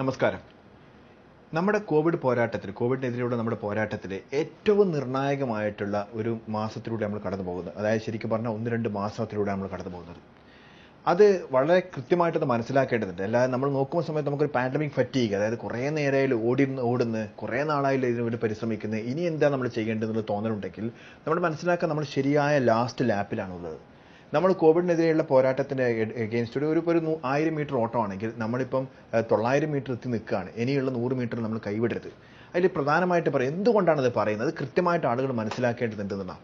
നമസ്കാരം. നമ്മുടെ കോവിഡ് പോരാട്ടത്തിൽ കോവിഡിനെതിരെയുള്ള നമ്മുടെ പോരാട്ടത്തിൽ ഏറ്റവും നിർണായകമായിട്ടുള്ള ഒരു മാസത്തിലൂടെ നമ്മൾ കടന്നു പോകുന്നത് അതായത് ശരിക്കും പറഞ്ഞാൽ ഒന്ന് രണ്ട് മാസത്തിലൂടെ നമ്മൾ കടന്നു പോകുന്നത് അത് വളരെ കൃത്യമായിട്ടത് മനസ്സിലാക്കേണ്ടതുണ്ട്. അല്ലാതെ നമ്മൾ നോക്കുന്ന സമയത്ത് നമുക്കൊരു പാൻഡമിക് ഫറ്റീഗ് അതായത് കുറേ നേരമായാലും ഓടി ഓടുന്ന് കുറേ നാളായാലും ഇതിന് വേണ്ടി പരിശ്രമിക്കുന്നത് ഇനി എന്താ നമ്മൾ ചെയ്യേണ്ടതെന്ന് തോന്നലുണ്ടെങ്കിൽ നമ്മൾ മനസ്സിലാക്കാൻ നമ്മൾ ശരിയായ ലാസ്റ്റ് ലാപ്പിലാണുള്ളത് നമ്മൾ കോവിഡിനെതിരെയുള്ള പോരാട്ടത്തിന്റെ എഗെയിൻസ്റ്റ് ഒരു ഒരു ആയിരം മീറ്റർ ഓട്ടം ആണെങ്കിൽ നമ്മളിപ്പം തൊള്ളായിരം മീറ്റർ എത്തി നിൽക്കുകയാണ്. ഇനിയുള്ള നൂറ് മീറ്റർ നമ്മൾ കൈവിടരുത്. അതിൽ പ്രധാനമായിട്ട് പറയും എന്തുകൊണ്ടാണ് അത് പറയുന്നത്? കൃത്യമായിട്ട് ആളുകൾ മനസ്സിലാക്കേണ്ടതുണ്ടെന്നാണ്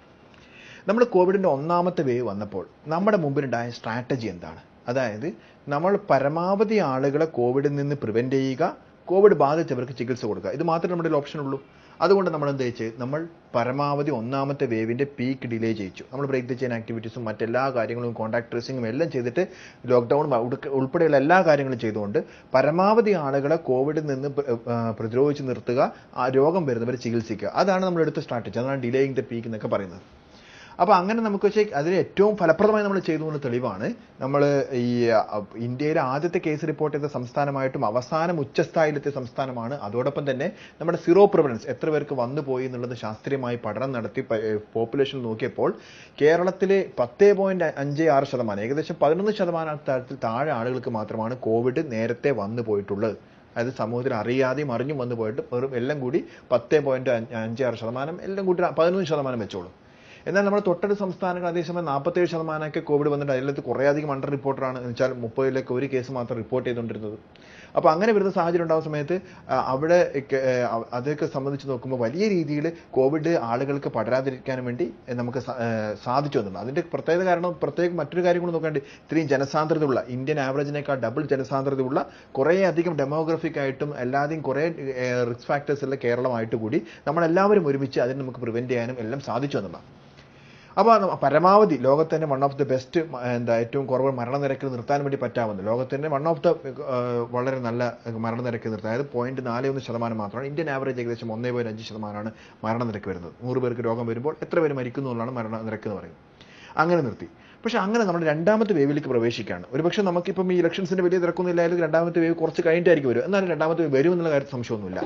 നമ്മൾ കോവിഡിന്റെ ഒന്നാമത്തെ വേവ് വന്നപ്പോൾ നമ്മുടെ മുമ്പിലുണ്ടായ സ്ട്രാറ്റജി എന്താണ്? അതായത് നമ്മൾ പരമാവധി ആളുകളെ കോവിഡിൽ നിന്ന് പ്രിവെന്റ് ചെയ്യുക കോവിഡ് ബാധിച്ചവർക്ക് ചികിത്സ കൊടുക്കുക. ഇത് മാത്രമേ നമ്മുടെ ഓപ്ഷൻ ഉള്ളൂ. അതുകൊണ്ട് നമ്മൾ എന്ത് ചെയ്യിച്ച് നമ്മൾ പരമാവധി ഒന്നാമത്തെ വേവിന്റെ പീക്ക് ഡിലേ ചെയ്യിച്ചു. നമ്മൾ ബ്രേക്ക് ദ ചെയിൻ ആക്ടിവിറ്റീസും മറ്റെല്ലാ കാര്യങ്ങളും കോൺടാക്ട് ട്രേസിങ്ങും എല്ലാം ചെയ്തിട്ട് ലോക്ക്ഡൗൺ ഉൾപ്പെടെയുള്ള എല്ലാ കാര്യങ്ങളും ചെയ്തുകൊണ്ട് പരമാവധി ആളുകളെ കോവിഡിൽ നിന്ന് പ്ര- പ്രതിരോധിച്ച് നിർത്തുക ആ രോഗം വരുന്നവരെ ചികിത്സിക്കുക. അതാണ് നമ്മൾ എടുത്ത സ്ട്രാറ്റജി അതാണ് ഡിലേയിങ് ദ പീക്ക് എന്നൊക്കെ പറയുന്നത്. അപ്പോൾ അങ്ങനെ നമുക്ക് പക്ഷേ അതിൽ ഏറ്റവും ഫലപ്രദമായി നമ്മൾ ചെയ്തു എന്ന തെളിവാണ്. നമ്മൾ ഈ ഇന്ത്യയിലെ ആദ്യത്തെ കേസ് റിപ്പോർട്ട് ചെയ്ത സംസ്ഥാനമായിട്ടും അവസാനം ഉച്ചസ്ഥായിലെത്തിയ സംസ്ഥാനമാണ്. അതോടൊപ്പം തന്നെ നമ്മുടെ സീറോ പ്രിവലൻസ് എത്ര പേർക്ക് വന്നു പോയി എന്നുള്ളത് ശാസ്ത്രീയമായി പഠനം നടത്തി പോപ്പുലേഷൻ നോക്കിയപ്പോൾ കേരളത്തിലെ പത്ത് പോയിന്റ് അഞ്ച് ആറ് ശതമാനം ഏകദേശം പതിനൊന്ന് ശതമാനത്തിൽ താഴെ ആളുകൾക്ക് മാത്രമാണ് കോവിഡ് നേരത്തെ വന്നു പോയിട്ടുള്ളത്. അതായത് സമൂഹത്തിൽ അറിയാതെയും അറിഞ്ഞും വന്നു പോയിട്ട് വെറും എല്ലാം കൂടി പത്ത് പോയിന്റ് അഞ്ച് ആറ് ശതമാനം എല്ലാം കൂടി പതിനൊന്ന് ശതമാനം വെച്ചോളൂ. എന്നാൽ നമ്മുടെ തൊട്ടടുത്ത സംസ്ഥാനങ്ങൾ അതേസമയം നാൽപ്പത്തേഴ് ശതമാനമൊക്കെ കോവിഡ് വന്നിട്ട് അതിലത്ത് കുറേ അധികം അണ്ടർ റിപ്പോർട്ടറാണ് എന്ന് വെച്ചാൽ മുപ്പതിലേക്ക് ഒരു കേസ് മാത്രം റിപ്പോർട്ട് ചെയ്തുകൊണ്ടിരുന്നത്. അപ്പോൾ അങ്ങനെ വരുന്ന സാഹചര്യം ഉണ്ടാകുന്ന സമയത്ത് അവിടെ അതൊക്കെ സംബന്ധിച്ച് നോക്കുമ്പോൾ വലിയ രീതിയിൽ കോവിഡ് ആളുകൾക്ക് പടരാതിരിക്കാൻ വേണ്ടി നമുക്ക് സാധിച്ചു വന്നിട്ടുണ്ട്. അതിന്റെ പ്രത്യേക കാരണം പ്രത്യേകം മറ്റൊരു കാര്യം കൂടി നോക്കേണ്ടി ഇത്രയും ജനസാന്ദ്രതയുള്ള ഇന്ത്യൻ ആവറേജിനേക്കാൾ ഡബിൾ ജനസാന്ദ്രതയുള്ള കുറേ അധികം ഡെമോഗ്രഫിക് ആയിട്ടും എല്ലാതെയും കുറേ റിസ്ക് ഫാക്ടേഴ്സ് ഉള്ള കേരളമായിട്ട് കൂടി നമ്മളെല്ലാവരും ഒരുമിച്ച് അതിന് നമുക്ക് പ്രിവെന്റ് ചെയ്യാനും എല്ലാം സാധിച്ചു അപ്പോൾ പരമാവധി ലോകത്തിന്റെ വൺ ഓഫ് ദി ബെസ്റ്റ് എന്താ ഏറ്റവും കുറവ് മരണനിരക്കിൽ നിർത്താൻ വേണ്ടി പറ്റാമെന്ന് ലോകത്തിന്റെ വൺ ഓഫ് ദ വളരെ നല്ല മരണനിരക്ക് നിർത്താൻ അതായത് പോയിന്റ് നാല് ഒന്ന് ശതമാനം മാത്രമാണ്. ഇന്ത്യൻ ആവറേജ് ഏകദേശം ഒന്നേ പോയിന്റ് അഞ്ച് ശതമാനമാണ് മരണനിരക്ക് വരുന്നത്. നൂറ് പേർക്ക് രോഗം വരുമ്പോൾ എത്ര പേര് മരിക്കുന്നു എന്നുള്ളതാണ് മരണനിരക്ക് എന്ന് പറയുന്നത്. അങ്ങനെ നിർത്തി. പക്ഷെ അങ്ങനെ നമ്മൾ രണ്ടാമത്തെ വേവിലേക്ക് പ്രവേശിക്കുകയാണ്. ഒരുപക്ഷെ നമുക്കിപ്പം ഈ ഇലക്ഷൻസിന്റെ വലിയ തിരക്കൊന്നുമില്ലായാലും രണ്ടാമത്തെ വേവ് കുറച്ച് കഴിഞ്ഞിട്ടായിരിക്കും വരും എന്നാലും രണ്ടാമത്തെ വേവ് വരും എന്നുള്ള കാര്യത്തിൽ സംശയമൊന്നുമില്ല.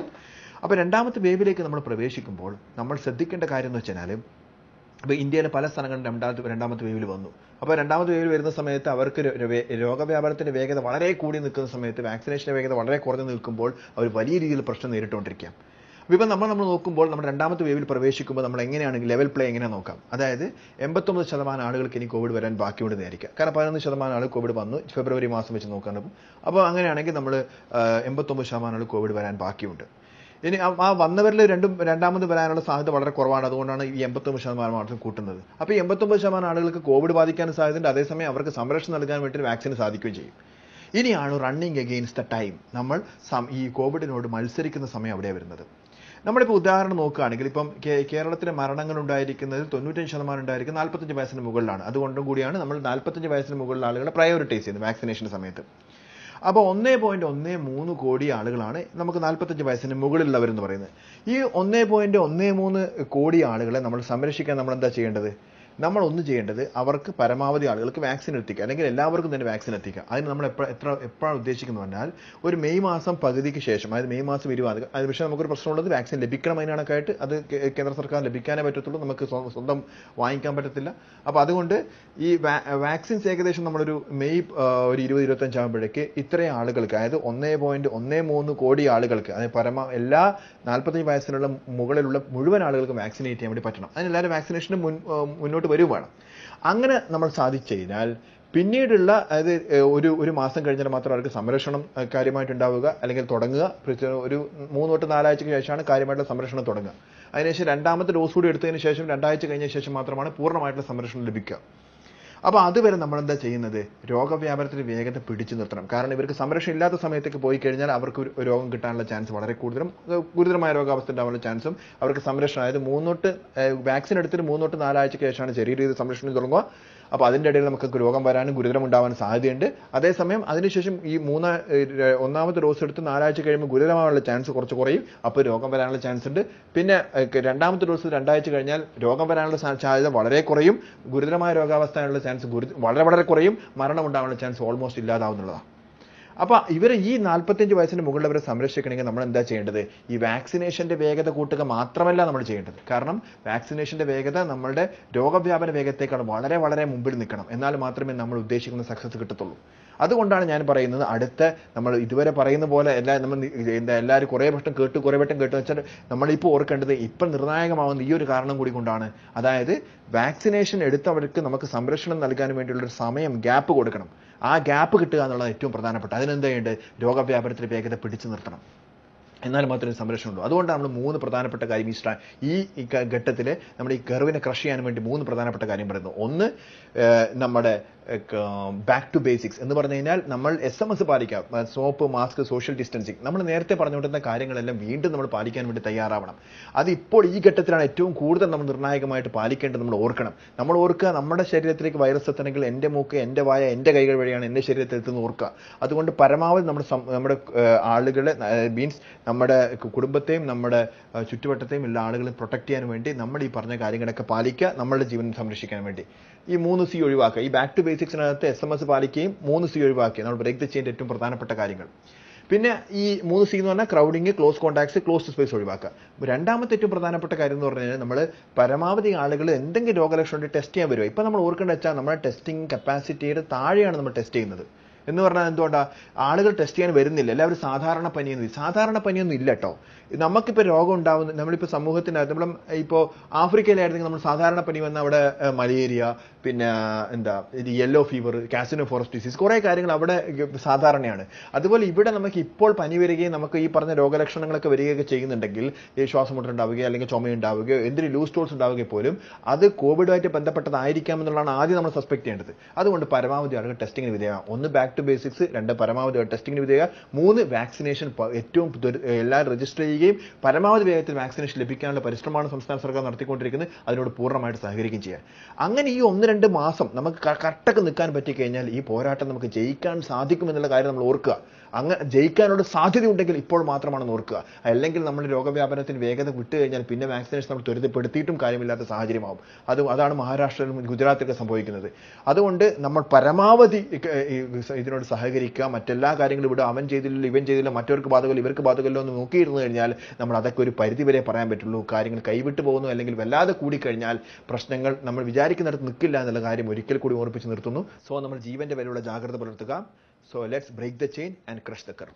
അപ്പോൾ രണ്ടാമത്തെ വേവിലേക്ക് നമ്മൾ പ്രവേശിക്കുമ്പോൾ നമ്മൾ ശ്രദ്ധിക്കേണ്ട കാര്യം എന്ന് വെച്ചാൽ അപ്പോൾ ഇന്ത്യയിലെ പല സ്ഥലങ്ങളിലും രണ്ടാമത്തെ രണ്ടാമത്തെ വേവിൽ വന്നു. അപ്പോൾ രണ്ടാമത്തെ വേവിൽ വരുന്ന സമയത്ത് അവർക്ക് ര- ര- രോഗവ്യാപനത്തിന്റെ വേഗത വളരെ കൂടി നിൽക്കുന്ന സമയത്ത് വാക്സിനേഷന്റെ വേഗത വളരെ കുറഞ്ഞു നിൽക്കുമ്പോൾ അവർ വലിയ രീതിയിൽ പ്രശ്നം നേരിട്ടുകൊണ്ടിരിക്കാം ഇപ്പം നമ്മൾ നമ്മൾ നോക്കുമ്പോൾ നമ്മൾ രണ്ടാമത്തെ വേവിൽ പ്രവേശിക്കുമ്പോൾ നമ്മൾ എങ്ങനെയാണ് ലെവൽ പ്ലേ എങ്ങനെ നോക്കാം? അതായത് എൺപത്തൊമ്പത് ശതമാനം ആളുകൾക്ക് ഇനി കോവിഡ് വരാൻ ബാക്കിയുണ്ടെന്ന് നേരിക്കുക കാരണം പതിനൊന്ന് ശതമാനം ആൾ കോവിഡ് വന്നു ഫെബ്രുവരി മാസം വെച്ച് നോക്കുകയാണ് അപ്പോൾ അങ്ങനെയാണെങ്കിൽ നമ്മൾ എൺപത്തൊമ്പത് ശതമാനം ആൾ കോവിഡ് വരാൻ ബാക്കിയുണ്ട്. ഇനി ആ- വന്നവരിൽ രണ്ടും രണ്ടാമത് വരാനുള്ള സാധ്യത വളരെ കുറവാണ്. അതുകൊണ്ടാണ് ഈ എൺപത്തൊമ്പത് ശതമാനം മാത്രം കൂട്ടുന്നത്. അപ്പോൾ എൺപത്തൊമ്പത് ശതമാനം ആളുകൾക്ക് കോവിഡ് ബാധിക്കാൻ സാധ്യതയുണ്ട്. അതേസമയം അവർക്ക് സംരക്ഷണം നൽകാൻ വേണ്ടി വാക്സിന് സാധിക്കുകയും ചെയ്യും. ഇനിയാണ് റണ്ണിങ് അഗെയിൻസ്റ്റ് ദ ടൈം നമ്മൾ ഈ കോവിഡിനോട് മത്സരിക്കുന്ന സമയം അവിടെ വരുന്നത്. നമ്മളിപ്പോൾ ഉദാഹരണം നോക്കുകയാണെങ്കിൽ ഇപ്പം കേരളത്തിലെ മരണങ്ങൾ ഉണ്ടായിരിക്കുന്നതിൽ തൊണ്ണൂറ്റഞ്ച് ശതമാനം ഉണ്ടായിരിക്കുന്നത് നാൽപ്പത്തഞ്ച് വയസ്സിന് മുകളിലാണ്. അതുകൊണ്ടും കൂടിയാണ് നമ്മൾ നാൽപ്പത്തഞ്ച് വയസ്സിന് മുകളിലുള്ള ആളുകളെ പ്രയോറിറ്റൈസ് ചെയ്യുന്നത് വാക്സിനേഷൻ സമയത്ത്. അപ്പോൾ ഒന്നേ പോയിന്റ് ഒന്നേ മൂന്ന് കോടി ആളുകളാണ് നമുക്ക് നാൽപ്പത്തഞ്ച് വയസ്സിന് മുകളിലുള്ളവരെന്ന് പറയുന്നത്. ഈ ഒന്നേ പോയിന്റ് ഒന്നേ മൂന്ന് കോടി ആളുകളെ നമ്മൾ സംരക്ഷിക്കാൻ നമ്മൾ എന്താ ചെയ്യേണ്ടത്? നമ്മൾ ഒന്ന് ചെയ്യേണ്ടത് അവർക്ക് പരമാവധി ആളുകൾക്ക് വാക്സിൻ എത്തിക്കുക. അല്ലെങ്കിൽ എല്ലാവർക്കും തന്നെ വാക്സിൻ എത്തിക്കുക. അതിന് നമ്മൾ എപ്പോൾ എത്ര എപ്പോഴാണ് ഉദ്ദേശിക്കുന്നത് പറഞ്ഞാൽ ഒരു മെയ് മാസം പകുതിക്ക് ശേഷം അതായത് മെയ് മാസം ഇരുപത് അത് പക്ഷേ നമുക്കൊരു പ്രശ്നമുള്ളത് വാക്സിൻ ലഭിക്കണം അതിനണക്കായിട്ട് അത് കേന്ദ്ര സർക്കാർ ലഭിക്കാനേ പറ്റത്തുള്ളൂ. നമുക്ക് സ്വന്തം വാങ്ങിക്കാൻ പറ്റത്തില്ല. അപ്പോൾ അതുകൊണ്ട് ഈ വാക്സിൻസ് ഏകദേശം നമ്മളൊരു മെയ് ഒരു ഇരുപത് ഇരുപത്തഞ്ച് ആകുമ്പോഴേക്ക് ഇത്രയും ആളുകൾക്ക് അതായത് ഒന്നേ പോയിന്റ് ഒന്നേ മൂന്ന് കോടി ആളുകൾക്ക് അതായത് പരമ എല്ലാ നാൽപ്പത്തഞ്ച് വയസ്സിനുള്ള മുകളിലുള്ള മുഴുവൻ ആളുകൾക്കും വാക്സിനേറ്റ് ചെയ്യാൻ വേണ്ടി പറ്റണം. അതിനെല്ലാവരും വാക്സിനേഷന് മുൻ ആ, മുന്നോട്ട് വരും വേണം. അങ്ങനെ നമ്മൾ സാധിച്ചു കഴിഞ്ഞാൽ പിന്നീടുള്ള അതായത് ഒരു ഒരു മാസം കഴിഞ്ഞാൽ മാത്രം അവർക്ക് സംരക്ഷണം കാര്യമായിട്ടുണ്ടാവുക അല്ലെങ്കിൽ തുടങ്ങുക. ഒരു മൂന്ന് തൊട്ട് നാലാഴ്ചയ്ക്ക് ശേഷമാണ് കാര്യമായിട്ടുള്ള സംരക്ഷണം തുടങ്ങുക. അതിനുശേഷം രണ്ടാമത്തെ ഡോസ് കൂടി എടുത്തതിന് ശേഷം രണ്ടാഴ്ച കഴിഞ്ഞ ശേഷം മാത്രമാണ് പൂർണമായിട്ടുള്ള സംരക്ഷണം ലഭിക്കുക. അപ്പോൾ അതുവരെ നമ്മൾ എന്താ ചെയ്യുന്നത്? രോഗവ്യാപനത്തിന് വേഗത പിടിച്ചു നിർത്തണം. കാരണം ഇവർക്ക് സംരക്ഷണം ഇല്ലാത്ത സമയത്തേക്ക് പോയി കഴിഞ്ഞാൽ അവർക്ക് രോഗം കിട്ടാനുള്ള ചാൻസ് വളരെ കൂടുതലും ഗുരുതരമായ രോഗാവസ്ഥ ഉണ്ടാവാനുള്ള ചാൻസും അവർക്ക് സംരക്ഷണം. അതായത് മൂന്നോട്ട് വാക്സിൻ എടുത്തിട്ട് മൂന്നോട്ട് നാലാഴ്ചയ്ക്ക് ശേഷമാണ് ചെറിയ രീതിയിൽ സംരക്ഷണം തുടങ്ങുക. അപ്പോൾ അതിന്റെ ഇടയിൽ നമുക്ക് രോഗം വരാനും ഗുരുതരം ഉണ്ടാവാനും സാധ്യതയുണ്ട്. അതേസമയം അതിനുശേഷം ഈ മൂന്ന് ഒന്നാമത്തെ ഡോസ് എടുത്ത് നാലാഴ്ച കഴിയുമ്പോൾ ഗുരുതരമായുള്ള ചാൻസ് കുറച്ച് കുറയും. അപ്പോൾ രോഗം വരാനുള്ള ചാൻസ് ഉണ്ട്. പിന്നെ രണ്ടാമത്തെ ഡോസ് രണ്ടാഴ്ച കഴിഞ്ഞാൽ രോഗം വരാനുള്ള സാധ്യത വളരെ കുറയും. ഗുരുതരമായ രോഗാവസ്ഥയുള്ള ചാൻസ് വളരെ വളരെ കുറയും. മരണം ഉണ്ടാവാനുള്ള ചാൻസ് ഓൾമോസ്റ്റ് ഇല്ലാതാവുന്നതാണ് അപ്പൊ ഇവർ ഈ നാൽപ്പത്തഞ്ച് വയസ്സിന് മുകളിലവരെ സംരക്ഷിക്കണമെങ്കിൽ നമ്മൾ എന്താ ചെയ്യേണ്ടത്? ഈ വാക്സിനേഷന്റെ വേഗത കൂട്ടുക മാത്രമല്ല നമ്മൾ ചെയ്യേണ്ടത്. കാരണം വാക്സിനേഷന്റെ വേഗത നമ്മളുടെ രോഗവ്യാപന വേഗത്തേക്കാൾ വളരെ വളരെ മുമ്പിൽ നിൽക്കണം. എന്നാൽ മാത്രമേ നമ്മൾ ഉദ്ദേശിക്കുന്ന സക്സസ് കിട്ടത്തുള്ളൂ. അതുകൊണ്ടാണ് ഞാൻ പറയുന്നത് അടുത്ത നമ്മൾ ഇതുവരെ പറയുന്ന പോലെ എല്ലാ നമ്മൾ എന്താ എല്ലാവരും കുറേ വട്ടം കേട്ട് കുറേ വട്ടം കേട്ട് വെച്ചാൽ നമ്മളിപ്പോൾ ഓർക്കേണ്ടത് ഇപ്പം നിർണായകമാവുന്ന ഈ ഒരു കാരണം കൂടി കൊണ്ടാണ്. അതായത് വാക്സിനേഷൻ എടുത്തവർക്ക് നമുക്ക് സംരക്ഷണം നൽകാൻ വേണ്ടിയുള്ളൊരു സമയം ഗ്യാപ്പ് കൊടുക്കണം. ആ ഗ്യാപ്പ് കിട്ടുക എന്നുള്ളത് ഏറ്റവും പ്രധാനപ്പെട്ട. അതിനെന്താ ചെയ്യേണ്ടത്? രോഗവ്യാപനത്തിന്റെ വേഗത പിടിച്ചു നിർത്തണം. എന്നാൽ മാത്രമേ സംരക്ഷണമുള്ളൂ അതുകൊണ്ട് അതുകൊണ്ടാണ് നമ്മൾ മൂന്ന് പ്രധാനപ്പെട്ട കാര്യം ഈ ഈ ഘട്ടത്തിൽ നമ്മുടെ ഈ കർവിനെ ക്രഷ് ചെയ്യാൻ വേണ്ടി മൂന്ന് പ്രധാനപ്പെട്ട കാര്യം പറയുന്നു ഒന്ന് നമ്മുടെ ബാക്ക് ടു ബേസിക്സ് എന്ന് പറഞ്ഞു കഴിഞ്ഞാൽ നമ്മൾ എസ് എം എസ് പാലിക്കാം. സോപ്പ് മാസ്ക് സോഷ്യൽ ഡിസ്റ്റൻസിങ് നമ്മൾ നേരത്തെ പറഞ്ഞുകൊണ്ടിരുന്ന കാര്യങ്ങളെല്ലാം വീണ്ടും നമ്മൾ പാലിക്കാൻ വേണ്ടി തയ്യാറാവണം. അത് ഇപ്പോൾ ഈ ഘട്ടത്തിലാണ് ഏറ്റവും കൂടുതൽ നമ്മൾ നിർണായകമായിട്ട് പാലിക്കേണ്ടത് നമ്മൾ ഓർക്കണം. നമ്മൾ ഓർക്കുക നമ്മുടെ ശരീരത്തിലേക്ക് വൈറസ് എത്തണമെങ്കിൽ എന്റെ മൂക്ക് എന്റെ വായ എന്റെ കൈകൾ വഴിയാണ് എന്റെ ശരീരത്തിൽ എത്തുന്നത് ഓർക്കുക. അതുകൊണ്ട് പരമാവധി നമ്മുടെ നമ്മുടെ ആളുകളെ മീൻസ് നമ്മുടെ കുടുംബത്തെയും നമ്മുടെ ചുറ്റുവട്ടത്തെയും എല്ലാ ആളുകളെയും പ്രൊട്ടക്ട് ചെയ്യാൻ വേണ്ടി നമ്മൾ ഈ പറഞ്ഞ കാര്യങ്ങളൊക്കെ പാലിക്കുക നമ്മളുടെ ജീവൻ സംരക്ഷിക്കാൻ വേണ്ടി. ഈ മൂന്ന് സി ഒഴിവാക്കുക. ഈ ബാക്ക് ടു ബേസിക്സിനകത്ത് എസ് എം എസ് പാലിക്കുകയും മൂന്ന് സി ഒഴിവാക്കുക. നമ്മൾ ബ്രേക്ക് ദ ചെയിന്റെ ഏറ്റവും പ്രധാനപ്പെട്ട കാര്യങ്ങൾ. പിന്നെ ഈ മൂന്ന് സി എന്ന് പറഞ്ഞാൽ crowding close contacts close space ഒഴിവാക്കുക. രണ്ടാമത്തെ ഏറ്റവും പ്രധാനപ്പെട്ട കാര്യം എന്ന് പറഞ്ഞു കഴിഞ്ഞാൽ നമ്മൾ പരമാവധി ആളുകൾ എന്തെങ്കിലും രോഗലക്ഷണം ടെസ്റ്റ് ചെയ്യാൻ വരുമോ ഇപ്പം നമ്മൾ ഓർക്കേണ്ടത് വെച്ചാൽ നമ്മുടെ ടെസ്റ്റിംഗ് കപ്പാസിറ്റിയുടെ താഴെയാണ് നമ്മൾ ടെസ്റ്റ് ചെയ്യുന്നത്. എന്ന് പറഞ്ഞാൽ എന്തുകൊണ്ടാണ് ആളുകൾ ടെസ്റ്റ് ചെയ്യാൻ വരുന്നില്ല. എല്ലാവരും സാധാരണ പനിയൊന്നും സാധാരണ പനിയൊന്നും ഇല്ല കേട്ടോ നമുക്കിപ്പോൾ രോഗം ഉണ്ടാവുന്ന നമ്മളിപ്പോൾ സമൂഹത്തിനകത്ത് നമ്മൾ ഇപ്പോൾ ആഫ്രിക്കയിലായിരുന്നെങ്കിൽ നമ്മൾ സാധാരണ പനി വന്ന അവിടെ മലേറിയ പിന്നെ എന്താ ഇത് yellow fever Kyasanur forest disease കുറേ കാര്യങ്ങൾ അവിടെ സാധാരണയാണ്. അതുപോലെ ഇവിടെ നമുക്ക് ഇപ്പോൾ പനി വരികയും നമുക്ക് ഈ പറഞ്ഞ രോഗലക്ഷണങ്ങളൊക്കെ വരികയൊക്കെ ചെയ്യുന്നുണ്ടെങ്കിൽ ഈ ശ്വാസമുട്ടൽ ഉണ്ടാവുകയോ അല്ലെങ്കിൽ ചുമയുണ്ടാവുകയോ എന്തിന് ലൂസ് ടോൾസ് ഉണ്ടാവുകയോ പോലും അത് കോവിഡുമായിട്ട് ബന്ധപ്പെട്ടതായിരിക്കാം എന്നുള്ളതാണ് ആദ്യം നമ്മൾ സസ്പെക്ട് ചെയ്യേണ്ടത്. അതുകൊണ്ട് പരമാവധി ആളുകൾ ടെസ്റ്റിങ്ങിന് വിധേയമാണ് ഒന്ന് ബാക്ക് ടു ബേസിക്സ് രണ്ട് പരമാവധി ടെസ്റ്റിംഗിന് വിധേയ മൂന്ന് വാക്സിനേഷൻ ഏറ്റവും എല്ലാവരും രജിസ്റ്റർ ചെയ്യുകയും പരമാവധി വേഗത്തിൽ വാക്സിനേഷൻ ലഭിക്കാനുള്ള പരിശ്രമമാണ് സംസ്ഥാന സർക്കാർ നടത്തിക്കൊണ്ടിരിക്കുന്നത്. അതിനോട് പൂർണമായിട്ട് സഹകരിക്കുകയും ചെയ്യുക അങ്ങനെ ഈ ഒന്ന് രണ്ട് മാസം നമുക്ക് കട്ടക്ക് നിൽക്കാൻ പറ്റിക്കഴിഞ്ഞാൽ ഈ പോരാട്ടം നമുക്ക് ജയിക്കാൻ സാധിക്കുമെന്നുള്ള കാര്യം നമ്മൾ ഓർക്കുക. അങ്ങനെ ജയിക്കാനുള്ള സാധ്യതയുണ്ടെങ്കിൽ ഇപ്പോൾ മാത്രമാണ് ഓർക്കുക. അല്ലെങ്കിൽ നമ്മൾ രോഗവ്യാപനത്തിന് വേഗത വിട്ടു കഴിഞ്ഞാൽ പിന്നെ വാക്സിനേഷൻ നമ്മൾ ത്വരിതപ്പെടുത്തിയിട്ടും കാര്യമില്ലാത്ത സാഹചര്യമാവും. അത് അതാണ് മഹാരാഷ്ട്രയിലും ഗുജറാത്തിലൊക്കെ സംഭവിക്കുന്നത്. അതുകൊണ്ട് നമ്മൾ പരമാവധി ഇതിനോട് സഹകരിക്കുക. മറ്റെല്ലാ കാര്യങ്ങളും ഇവിടെ അവൻ ചെയ്തില്ല ഇവൻ ചെയ്തില്ല മറ്റവർക്ക് ബാധകമല്ലോ ഇവർക്ക് ബാധകമല്ലോ എന്ന് നോക്കിയിരുന്നു കഴിഞ്ഞാൽ നമ്മൾ അതൊക്കെ ഒരു പരിധി വരെ പറയാൻ പറ്റുള്ളൂ. കാര്യങ്ങൾ കൈവിട്ട് പോകുന്നു അല്ലെങ്കിൽ വല്ലാതെ കൂടിക്കഴിഞ്ഞാൽ പ്രശ്നങ്ങൾ നമ്മൾ വിചാരിക്കുന്നിടത്ത് നിൽക്കില്ല എന്നുള്ള കാര്യം ഒരിക്കൽ കൂടി ഓർപ്പിച്ച് നിർത്തുന്നു. സോ നമ്മൾ ജീവന്റെ വിലയുള്ള ജാഗ്രത പുലർത്തുക. So let's break the chain and crush the curve.